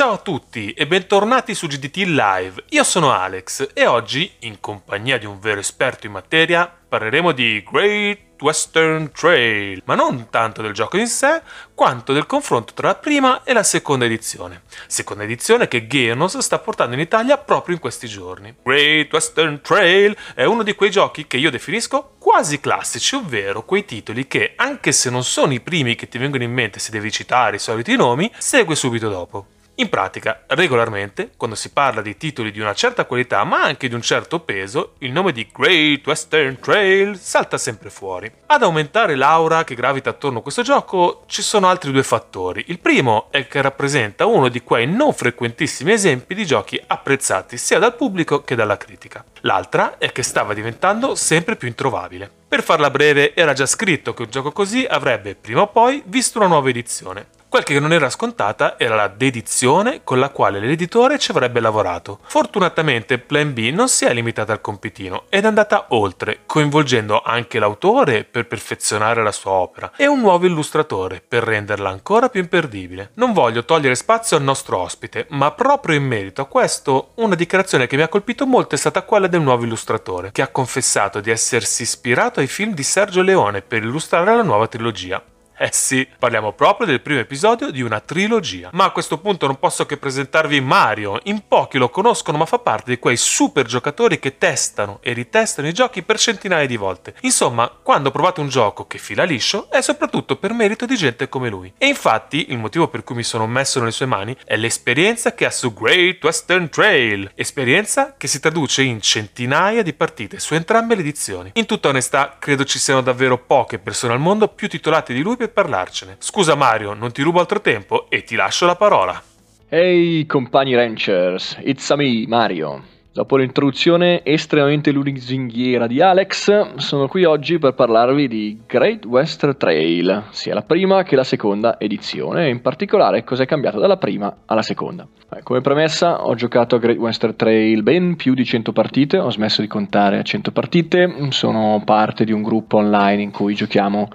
Ciao a tutti e bentornati su GDT Live. Io sono Alex e oggi, in compagnia di un vero esperto in materia, parleremo di Great Western Trail, ma non tanto del gioco in sé, quanto del confronto tra la prima e la seconda edizione. Seconda edizione che Gearnos sta portando in Italia proprio in questi giorni. Great Western Trail è uno di quei giochi che io definisco quasi classici, ovvero quei titoli che, anche se non sono i primi che ti vengono in mente se devi citare i soliti nomi, segue subito dopo. In pratica, regolarmente, quando si parla di titoli di una certa qualità ma anche di un certo peso, il nome di Great Western Trail salta sempre fuori. Ad aumentare l'aura che gravita attorno a questo gioco ci sono altri due fattori. Il primo è che rappresenta uno di quei non frequentissimi esempi di giochi apprezzati sia dal pubblico che dalla critica. L'altra è che stava diventando sempre più introvabile. Per farla breve, era già scritto che un gioco così avrebbe prima o poi visto una nuova edizione. Quel che non era scontata era la dedizione con la quale l'editore ci avrebbe lavorato. Fortunatamente Plan B non si è limitata al compitino ed è andata oltre, coinvolgendo anche l'autore per perfezionare la sua opera e un nuovo illustratore per renderla ancora più imperdibile. Non voglio togliere spazio al nostro ospite, ma proprio in merito a questo, una dichiarazione che mi ha colpito molto è stata quella del nuovo illustratore, che ha confessato di essersi ispirato ai film di Sergio Leone per illustrare la nuova trilogia. Eh sì, parliamo proprio del primo episodio di una trilogia. Ma a questo punto non posso che presentarvi Mario. In pochi lo conoscono, ma fa parte di quei super giocatori che testano e ritestano i giochi per centinaia di volte. Insomma, quando provate un gioco che fila liscio, è soprattutto per merito di gente come lui. E infatti, il motivo per cui mi sono messo nelle sue mani è l'esperienza che ha su Great Western Trail. Esperienza che si traduce in centinaia di partite su entrambe le edizioni. In tutta onestà, credo ci siano davvero poche persone al mondo più titolate di lui per parlarcene. Scusa Mario, non ti rubo altro tempo e ti lascio la parola. Ehi compagni ranchers, it's a me, Mario. Dopo l'introduzione estremamente lusinghiera di Alex, sono qui oggi per parlarvi di Great Western Trail, sia la prima che la seconda edizione, e in particolare cos'è cambiato dalla prima alla seconda. Come premessa, ho giocato a Great Western Trail ben più di 100 partite, ho smesso di contare a 100 partite, sono parte di un gruppo online in cui giochiamo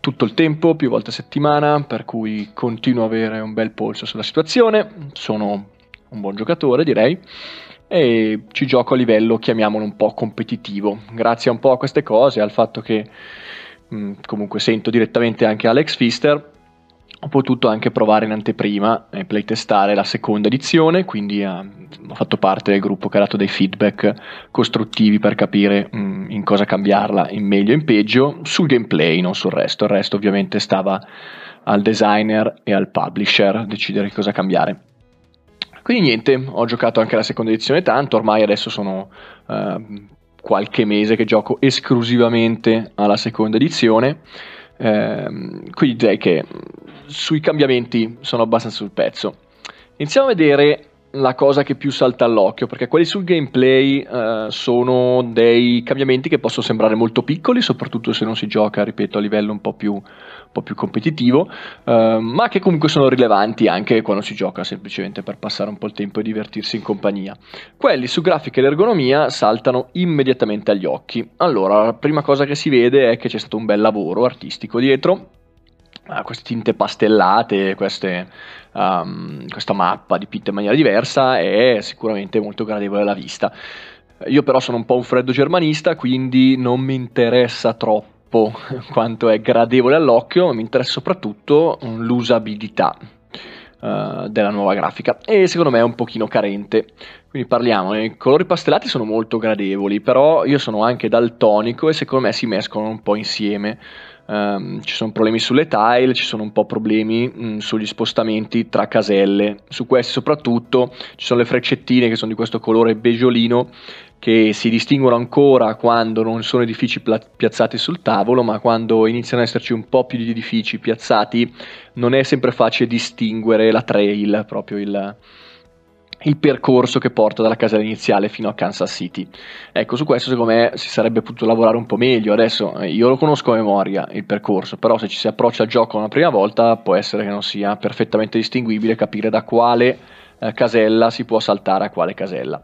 tutto il tempo, più volte a settimana, per cui continuo ad avere un bel polso sulla situazione, sono un buon giocatore direi e ci gioco a livello, chiamiamolo un po' competitivo, grazie un po' a queste cose, al fatto che mh, mm, comunque sento direttamente anche Alex Fister, ho potuto anche provare in anteprima e playtestare la seconda edizione, quindi uh, ho fatto parte del gruppo che ha dato dei feedback costruttivi per capire mh, in cosa cambiarla, in meglio e in peggio, sul gameplay, non sul resto. Il resto ovviamente stava al designer e al publisher decidere cosa cambiare. Quindi niente, ho giocato anche la seconda edizione tanto, ormai adesso sono uh, qualche mese che gioco esclusivamente alla seconda edizione. Uh, quindi direi che sui cambiamenti sono abbastanza sul pezzo. Iniziamo a vedere la cosa che più salta all'occhio, perché quelli sul gameplay uh, sono dei cambiamenti che possono sembrare molto piccoli, soprattutto se non si gioca, ripeto, a livello un po' più, un po più competitivo, uh, ma che comunque sono rilevanti anche quando si gioca semplicemente per passare un po' il tempo e divertirsi in compagnia. Quelli su grafica ed ergonomia saltano immediatamente agli occhi. Allora, la prima cosa che si vede è che c'è stato un bel lavoro artistico dietro, queste tinte pastellate, queste, um, questa mappa dipinta in maniera diversa è sicuramente molto gradevole alla vista. Io però sono un po' un freddo germanista, quindi non mi interessa troppo quanto è gradevole all'occhio, ma mi interessa soprattutto l'usabilità uh, della nuova grafica e secondo me è un pochino carente. Quindi parliamo, i colori pastellati sono molto gradevoli, però io sono anche daltonico e secondo me si mescolano un po' insieme. Um, ci sono problemi sulle tile, ci sono un po' problemi mh, mm, sugli spostamenti tra caselle. Su questi soprattutto ci sono le freccettine che sono di questo colore beggiolino che si distinguono ancora quando non sono edifici pla- piazzati sul tavolo, ma quando iniziano ad esserci un po' più di edifici piazzati non è sempre facile distinguere la trail, proprio il, il percorso che porta dalla casa iniziale fino a Kansas City. Ecco, su questo secondo me si sarebbe potuto lavorare un po' meglio. Adesso eh, io lo conosco a memoria il percorso, però se ci si approccia al gioco una prima volta può essere che non sia perfettamente distinguibile capire da quale eh, casella si può saltare a quale casella.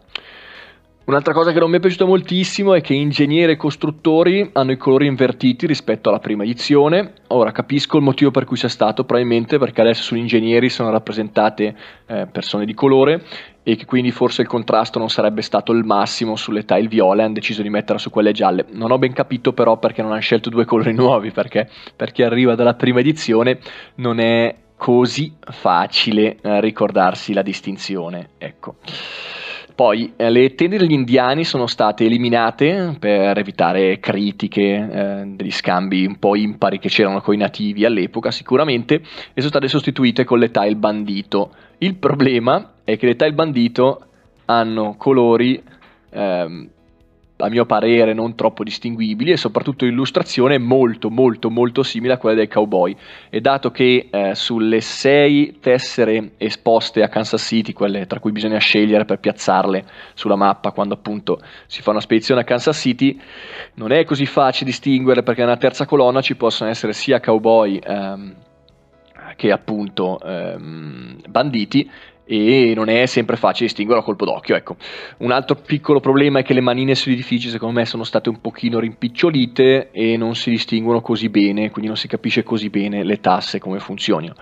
Un'altra cosa che non mi è piaciuta moltissimo è che ingegneri e costruttori hanno i colori invertiti rispetto alla prima edizione. Ora capisco il motivo per cui sia stato, probabilmente perché adesso sugli ingegneri sono rappresentate eh, persone di colore e che quindi forse il contrasto non sarebbe stato il massimo sulle tile viole, hanno deciso di metterla su quelle gialle. Non ho ben capito però perché non hanno scelto due colori nuovi, perché per chi arriva dalla prima edizione non è così facile eh, ricordarsi la distinzione. Ecco. Poi eh, le tende degli indiani sono state eliminate per evitare critiche, eh, degli scambi un po' impari che c'erano con i nativi all'epoca sicuramente e sono state sostituite con le tile bandito. Il problema è che le tile bandito hanno colori ehm, a mio parere non troppo distinguibili e soprattutto l'illustrazione molto molto molto simile a quella dei cowboy. E dato che eh, sulle sei tessere esposte a Kansas City, quelle tra cui bisogna scegliere per piazzarle sulla mappa quando appunto si fa una spedizione a Kansas City, non è così facile distinguere perché nella terza colonna ci possono essere sia cowboy ehm, che appunto ehm, banditi e non è sempre facile distinguere a colpo d'occhio. Ecco. Un altro piccolo problema è che le manine sugli edifici secondo me sono state un pochino rimpicciolite e non si distinguono così bene, quindi non si capisce così bene le tasse come funzionano.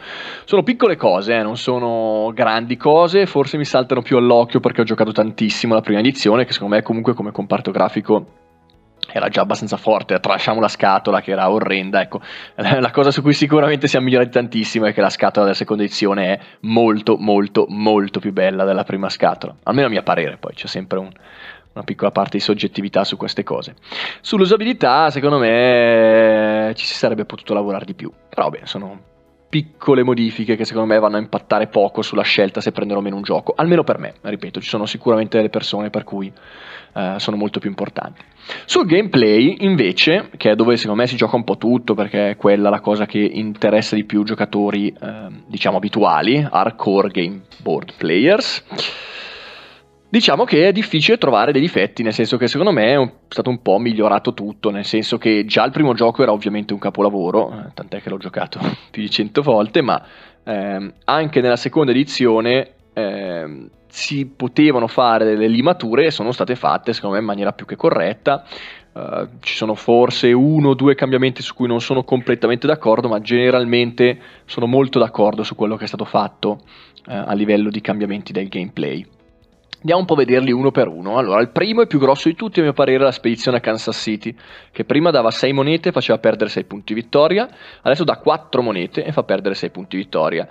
Sono piccole cose, eh, non sono grandi cose, forse mi saltano più all'occhio perché ho giocato tantissimo la prima edizione, che secondo me comunque come comparto grafico era già abbastanza forte, trasciamo la scatola che era orrenda, ecco, la cosa su cui sicuramente siamo migliorati tantissimo è che la scatola della seconda edizione è molto molto molto più bella della prima scatola, almeno a mio parere, poi c'è sempre un, una piccola parte di soggettività su queste cose. Sull'usabilità secondo me ci si sarebbe potuto lavorare di più, però beh, sono piccole modifiche che secondo me vanno a impattare poco sulla scelta se prendere o meno un gioco, almeno per me, ripeto, ci sono sicuramente delle persone per cui eh, sono molto più importanti. Sul gameplay invece, che è dove secondo me si gioca un po' tutto perché è quella la cosa che interessa di più giocatori eh, diciamo abituali, hardcore game board players, Diciamo che è difficile trovare dei difetti, nel senso che secondo me è stato un po' migliorato tutto, nel senso che già il primo gioco era ovviamente un capolavoro, eh, tant'è che l'ho giocato più di 100 volte, ma ehm, anche nella seconda edizione ehm, si potevano fare delle limature e sono state fatte secondo me in maniera più che corretta. Uh, ci sono forse uno o due cambiamenti su cui non sono completamente d'accordo, ma generalmente sono molto d'accordo su quello che è stato fatto uh, a livello di cambiamenti del gameplay. Andiamo un po' a vederli uno per uno. Allora, il primo e più grosso di tutti, a mio parere, è la spedizione a Kansas City, che prima dava 6 monete e faceva perdere 6 punti vittoria, adesso dà 4 monete e fa perdere 6 punti vittoria.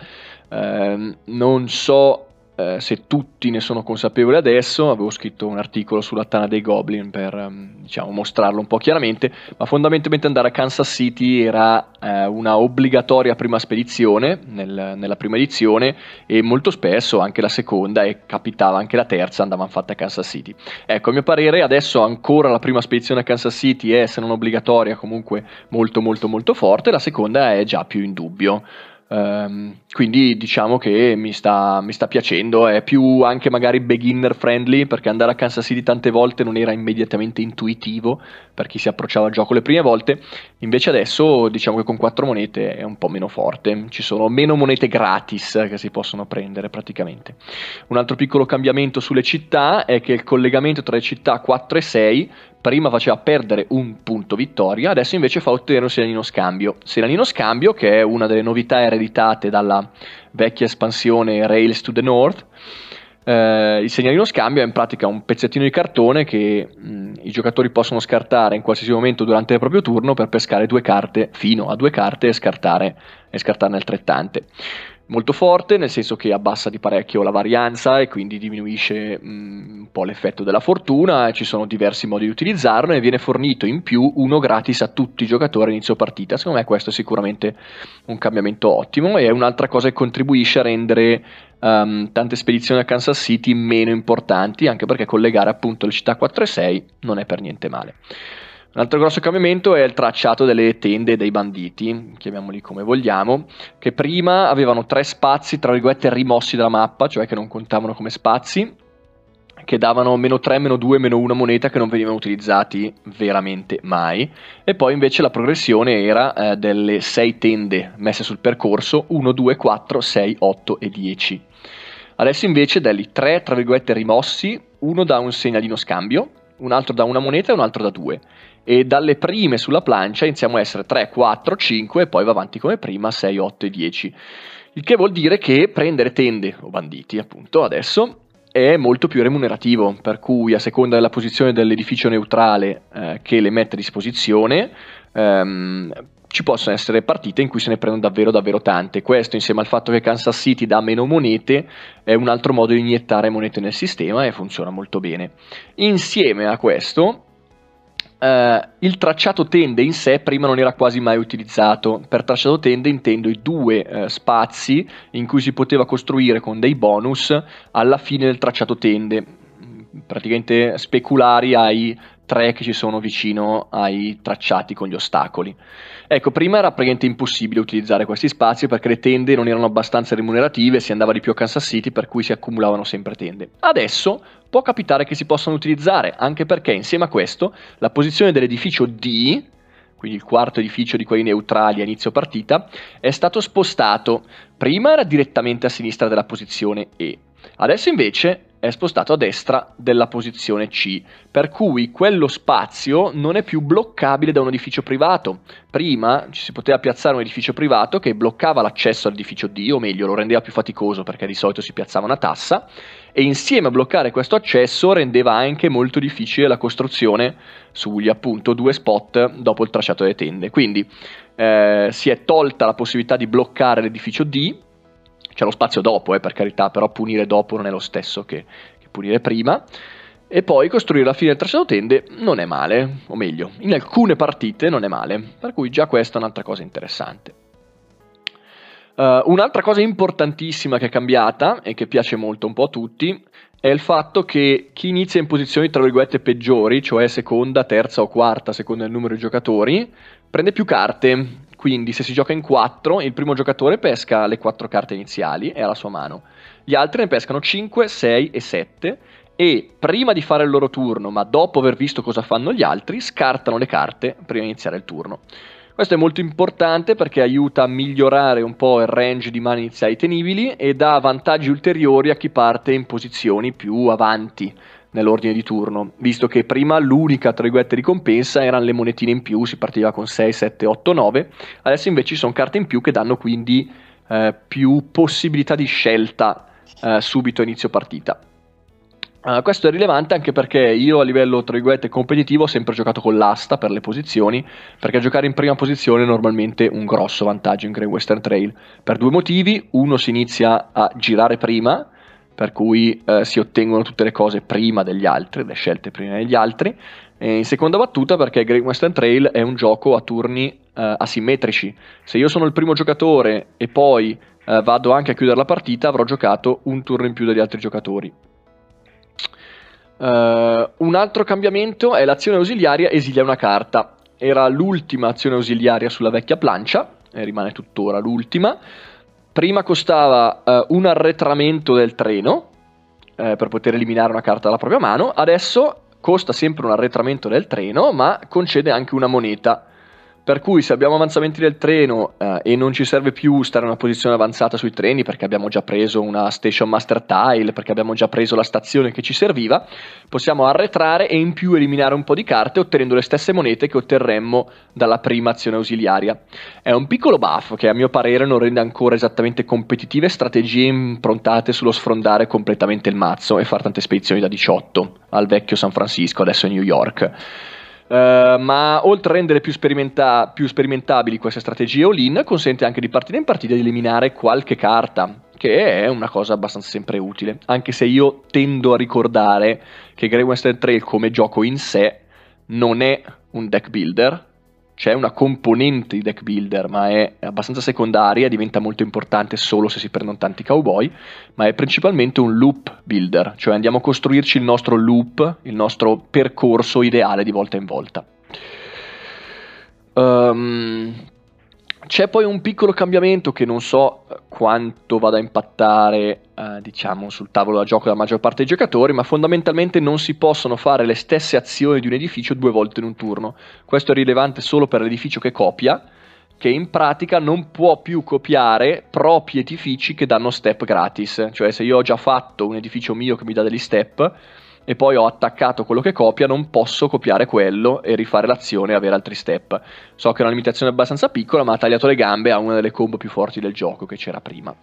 Eh, non so eh, se tutti ne sono consapevoli adesso, avevo scritto un articolo sulla Tana dei Goblin per ehm, diciamo, mostrarlo un po' chiaramente, ma fondamentalmente andare a Kansas City era eh, una obbligatoria prima spedizione nel, nella prima edizione e molto spesso anche la seconda e capitava anche la terza andavano fatte a Kansas City. Ecco, a mio parere adesso ancora la prima spedizione a Kansas City è se non obbligatoria comunque molto molto molto forte, la seconda è già più in dubbio. Um, quindi diciamo che mi sta, mi sta, piacendo, è più anche magari beginner friendly perché andare a Kansas City tante volte non era immediatamente intuitivo per chi si approcciava al gioco le prime volte, invece adesso diciamo che con quattro monete è un po' meno forte, ci sono meno monete gratis che si possono prendere praticamente. Un altro piccolo cambiamento sulle città è che il collegamento tra le città 4 e 6 prima faceva perdere un punto vittoria, adesso invece fa ottenere un segnalino scambio. Segnalino scambio che è una delle novità ereditate dalla vecchia espansione Rails to the North. Eh, il segnalino scambio è in pratica un pezzettino di cartone che mh, i giocatori possono scartare in qualsiasi momento durante il proprio turno per pescare due carte fino a due carte e scartare, e scartarne altrettante molto forte, nel senso che abbassa di parecchio la varianza e quindi diminuisce mh, mm, un po' l'effetto della fortuna, ci sono diversi modi di utilizzarlo e viene fornito in più uno gratis a tutti i giocatori all'inizio partita. Secondo me questo è sicuramente un cambiamento ottimo e è un'altra cosa che contribuisce a rendere um, tante spedizioni a Kansas City meno importanti, anche perché collegare appunto le città 4 e 6 non è per niente male. Un altro grosso cambiamento è il tracciato delle tende dei banditi, chiamiamoli come vogliamo, che prima avevano tre spazi, tra virgolette, rimossi dalla mappa, cioè che non contavano come spazi, che davano meno 3, meno 2, meno 1 moneta che non venivano utilizzati veramente mai. E poi invece la progressione era eh, delle 6 tende messe sul percorso, 1, 2, 4, 6, 8 e 10. Adesso invece dai tre, tra virgolette, rimossi, uno da un segnalino scambio, un altro da una moneta e un altro da due. E dalle prime sulla plancia iniziamo a essere 3, 4, 5 e poi va avanti come prima 6, 8 e 10. Il che vuol dire che prendere tende o banditi, appunto, adesso è molto più remunerativo, per cui a seconda della posizione dell'edificio neutrale eh, che le mette a disposizione, ehm, ci possono essere partite in cui se ne prendono davvero davvero tante. Questo insieme al fatto che Kansas City dà meno monete è un altro modo di iniettare monete nel sistema e funziona molto bene. Insieme a questo Uh, il tracciato tende in sé prima non era quasi mai utilizzato. Per tracciato tende intendo i due uh, spazi in cui si poteva costruire con dei bonus alla fine del tracciato tende, praticamente speculari ai tre che ci sono vicino ai tracciati con gli ostacoli. Ecco, prima era praticamente impossibile utilizzare questi spazi perché le tende non erano abbastanza remunerative, si andava di più a Kansas City per cui si accumulavano sempre tende. Adesso può capitare che si possano utilizzare, anche perché insieme a questo la posizione dell'edificio D, quindi il quarto edificio di quelli neutrali a inizio partita, è stato spostato. Prima era direttamente a sinistra della posizione E, adesso invece è spostato a destra della posizione C, per cui quello spazio non è più bloccabile da un edificio privato. Prima ci si poteva piazzare un edificio privato che bloccava l'accesso all'edificio D, o meglio lo rendeva più faticoso perché di solito si piazzava una tassa, e insieme a bloccare questo accesso rendeva anche molto difficile la costruzione sugli appunto due spot dopo il tracciato delle tende. Quindi eh, si è tolta la possibilità di bloccare l'edificio D, c'è lo spazio dopo, eh, per carità, però punire dopo non è lo stesso che, che punire prima. E poi costruire la tracciato tende non è male, o meglio, in alcune partite non è male, per cui già questa è un'altra cosa interessante. Uh, un'altra cosa importantissima che è cambiata e che piace molto un po' a tutti è il fatto che chi inizia in posizioni tra virgolette peggiori, cioè seconda, terza o quarta, secondo il numero di giocatori, prende più carte quindi se si gioca in 4, il primo giocatore pesca le 4 carte iniziali e ha la sua mano. Gli altri ne pescano 5, 6 e 7 e prima di fare il loro turno, ma dopo aver visto cosa fanno gli altri, scartano le carte prima di iniziare il turno. Questo è molto importante perché aiuta a migliorare un po' il range di mani iniziali tenibili e dà vantaggi ulteriori a chi parte in posizioni più avanti nell'ordine di turno, visto che prima l'unica tra virgolette ricompensa erano le monetine in più, si partiva con 6, 7, 8, 9, adesso invece ci sono carte in più che danno quindi eh, più possibilità di scelta eh, subito a inizio partita. Uh, questo è rilevante anche perché io a livello tra virgolette competitivo ho sempre giocato con l'asta per le posizioni, perché giocare in prima posizione è normalmente un grosso vantaggio in Great Western Trail, per due motivi, uno si inizia a girare prima, per cui eh, si ottengono tutte le cose prima degli altri, le scelte prima degli altri. E in seconda battuta perché Great Western Trail è un gioco a turni eh, asimmetrici. Se io sono il primo giocatore e poi eh, vado anche a chiudere la partita, avrò giocato un turno in più degli altri giocatori. Uh, un altro cambiamento è l'azione ausiliaria esilia una carta. Era l'ultima azione ausiliaria sulla vecchia plancia, e rimane tuttora l'ultima prima costava uh, un arretramento del treno uh, per poter eliminare una carta dalla propria mano, adesso costa sempre un arretramento del treno, ma concede anche una moneta per cui se abbiamo avanzamenti del treno eh, e non ci serve più stare in una posizione avanzata sui treni perché abbiamo già preso una station master tile, perché abbiamo già preso la stazione che ci serviva, possiamo arretrare e in più eliminare un po' di carte ottenendo le stesse monete che otterremmo dalla prima azione ausiliaria. È un piccolo buff che a mio parere non rende ancora esattamente competitive strategie improntate sullo sfrondare completamente il mazzo e fare tante spedizioni da 18 al vecchio San Francisco, adesso New York. Uh, ma oltre a rendere più, sperimenta- più, sperimentabili queste strategie all-in, consente anche di partita in partita di eliminare qualche carta, che è una cosa abbastanza sempre utile. Anche se io tendo a ricordare che Grey Western Trail come gioco in sé non è un deck builder, c'è una componente di deck builder, ma è abbastanza secondaria, diventa molto importante solo se si prendono tanti cowboy, ma è principalmente un loop builder, cioè andiamo a costruirci il nostro loop, il nostro percorso ideale di volta in volta. Um, c'è poi un piccolo cambiamento che non so eh, quanto vada a impattare eh, diciamo, sul tavolo da gioco della maggior parte dei giocatori, ma fondamentalmente non si possono fare le stesse azioni di un edificio due volte in un turno. Questo è rilevante solo per l'edificio che copia, che in pratica non può più copiare propri edifici che danno step gratis. Cioè se io ho già fatto un edificio mio che mi dà degli step e poi ho attaccato quello che copia, non posso copiare quello e rifare l'azione e avere altri step. So che è una limitazione abbastanza piccola, ma ha tagliato le gambe a una delle combo più forti del gioco che c'era prima.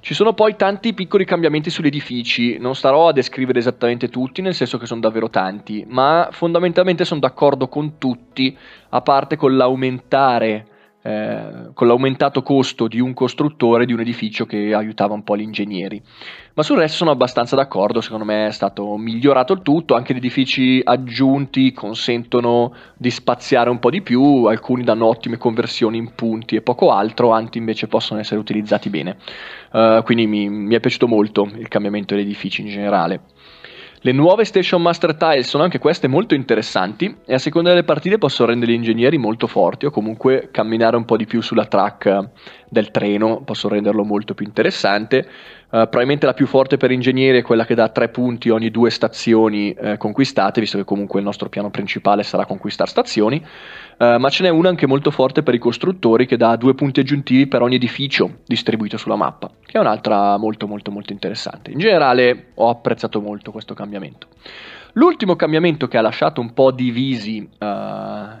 Ci sono poi tanti piccoli cambiamenti sugli edifici, non starò a descrivere esattamente tutti, nel senso che sono davvero tanti, ma fondamentalmente sono d'accordo con tutti, a parte con l'aumentare eh, con l'aumentato costo di un costruttore di un edificio che aiutava un po' gli ingegneri. Ma sul resto sono abbastanza d'accordo, secondo me è stato migliorato il tutto, anche gli edifici aggiunti consentono di spaziare un po' di più, alcuni danno ottime conversioni in punti e poco altro, altri invece possono essere utilizzati bene. Uh, quindi mi, mi è piaciuto molto il cambiamento degli edifici in generale. Le nuove Station Master Tile sono anche queste molto interessanti e a seconda delle partite possono rendere gli ingegneri molto forti o comunque camminare un po' di più sulla track del treno, possono renderlo molto più interessante. Uh, probabilmente la più forte per ingegneri è quella che dà 3 punti ogni due stazioni uh, conquistate, visto che comunque il nostro piano principale sarà conquistare stazioni, uh, ma ce n'è una anche molto forte per i costruttori che dà 2 punti aggiuntivi per ogni edificio distribuito sulla mappa, che è un'altra molto molto molto interessante. In generale ho apprezzato molto questo cambiamento. L'ultimo cambiamento che ha lasciato un po' divisi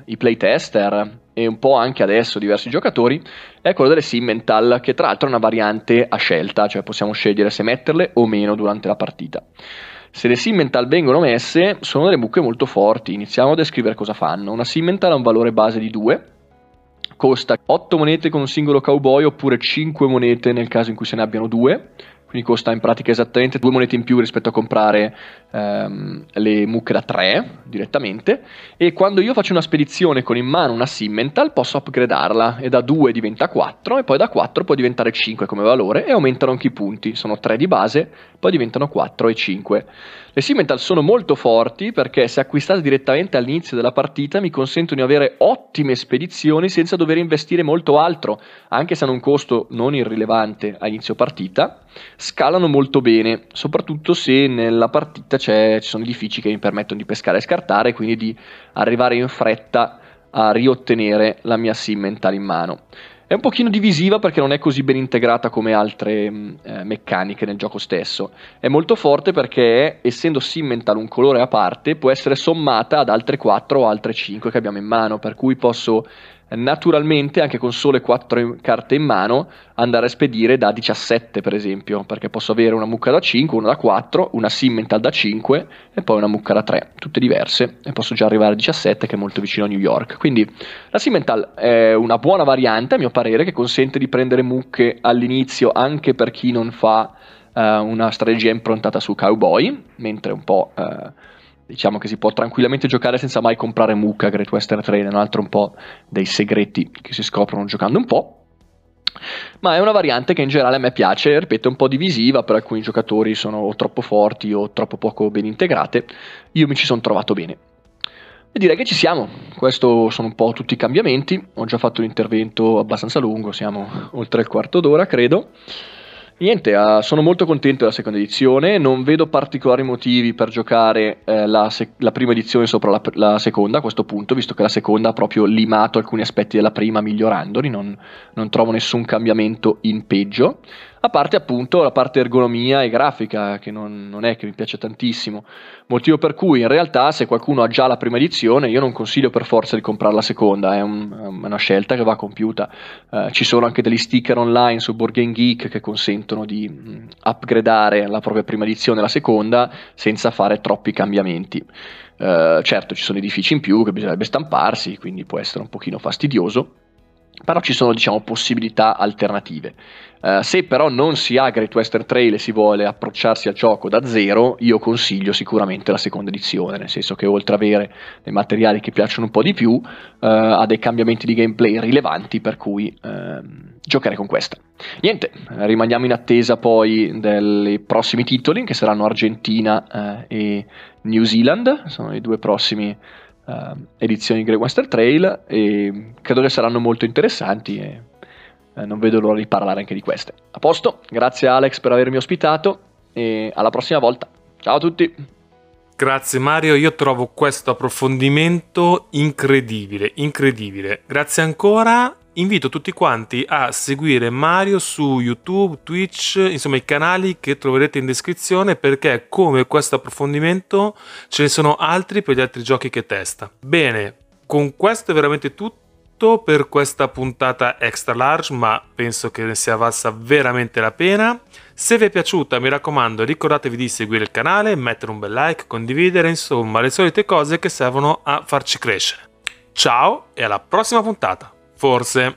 i playtester e un po' anche adesso diversi giocatori, è quello delle Simmental, che tra l'altro è una variante a scelta, cioè possiamo scegliere se metterle o meno durante la partita. Se le Simmental vengono messe, sono delle mucche molto forti. Iniziamo a descrivere cosa fanno. Una Simmental ha un valore base di 2, costa 8 monete con un singolo cowboy oppure 5 monete nel caso in cui se ne abbiano 2 quindi costa in pratica esattamente due monete in più rispetto a comprare ehm, le mucche da 3 direttamente. E quando io faccio una spedizione con in mano una Simmental posso upgradarla e da 2 diventa 4 e poi da 4 può diventare 5 come valore e aumentano anche i punti, sono 3 di base, poi diventano 4 e 5. Le Simmental sono molto forti perché se acquistate direttamente all'inizio della partita mi consentono di avere ottime spedizioni senza dover investire molto altro, anche se hanno un costo non irrilevante a inizio partita scalano molto bene, soprattutto se nella partita ci sono edifici che mi permettono di pescare e scartare, quindi di arrivare in fretta a riottenere la mia simmental in mano. È un pochino divisiva perché non è così ben integrata come altre mm, eh, meccaniche nel gioco stesso. È molto forte perché, essendo Simmental un colore a parte, può essere sommata ad altre 4 o altre 5 che abbiamo in mano, per cui posso naturalmente anche con sole 4 carte in mano andare a spedire da 17 per esempio perché posso avere una mucca da 5, una da 4 una Simmental da 5 e poi una mucca da 3 tutte diverse e posso già arrivare a 17 che è molto vicino a New York. Quindi la Simmental è una buona variante a mio parere che consente di prendere mucche all'inizio anche per chi non fa uh, una strategia improntata su cowboy mentre un po' uh, diciamo che si può tranquillamente giocare senza mai comprare mucca Great Western Trail, è un altro un po' dei segreti che si scoprono giocando un po'. Ma è una variante che in generale a me piace, ripeto, è un po' divisiva, per alcuni giocatori sono o troppo forti o troppo poco ben integrate. Io mi ci sono trovato bene. E direi che ci siamo. Questi sono un po' tutti i cambiamenti. Ho già fatto un intervento abbastanza lungo, siamo oltre il quarto d'ora, credo. Niente, uh, sono molto contento della seconda edizione, non vedo particolari motivi per giocare eh, la, sec- la, prima edizione sopra la, la, seconda a questo punto, visto che la seconda ha proprio limato alcuni aspetti della prima migliorandoli, non, non trovo nessun cambiamento in peggio a parte appunto la parte ergonomia e grafica che non, non, è che mi piace tantissimo, motivo per cui in realtà se qualcuno ha già la prima edizione io non consiglio per forza di comprare la seconda, è, un, è una scelta che va compiuta, uh, ci sono anche degli sticker online su Board Geek che consentono di mh, upgradare la propria prima edizione e la seconda senza fare troppi cambiamenti. Uh, certo ci sono edifici in più che bisognerebbe stamparsi, quindi può essere un pochino fastidioso, però ci sono diciamo possibilità alternative. Uh, se però non si ha Great Western Trail e si vuole approcciarsi al gioco da zero, io consiglio sicuramente la seconda edizione, nel senso che oltre ad avere dei materiali che piacciono un po' di più, uh, ha dei cambiamenti di gameplay rilevanti, per cui uh, giocare con questa. Niente, rimaniamo in attesa poi dei prossimi titoli, che saranno Argentina eh, e New Zealand, sono i due prossimi uh, edizioni di Grey Western Trail e credo che saranno molto interessanti e uh, non vedo l'ora di parlare anche di queste. A posto, grazie Alex per avermi ospitato e alla prossima volta. Ciao a tutti! Grazie Mario, io trovo questo approfondimento incredibile, incredibile. Grazie ancora invito tutti quanti a seguire Mario su YouTube, Twitch, insomma i canali che troverete in descrizione perché come questo approfondimento ce ne sono altri per gli altri giochi che testa. Bene, con questo è veramente tutto per questa puntata extra large, ma penso che ne sia valsa veramente la pena. Se vi è piaciuta, mi raccomando, ricordatevi di seguire il canale, mettere un bel like, condividere, insomma, le solite cose che servono a farci crescere. Ciao e alla prossima puntata! Forse.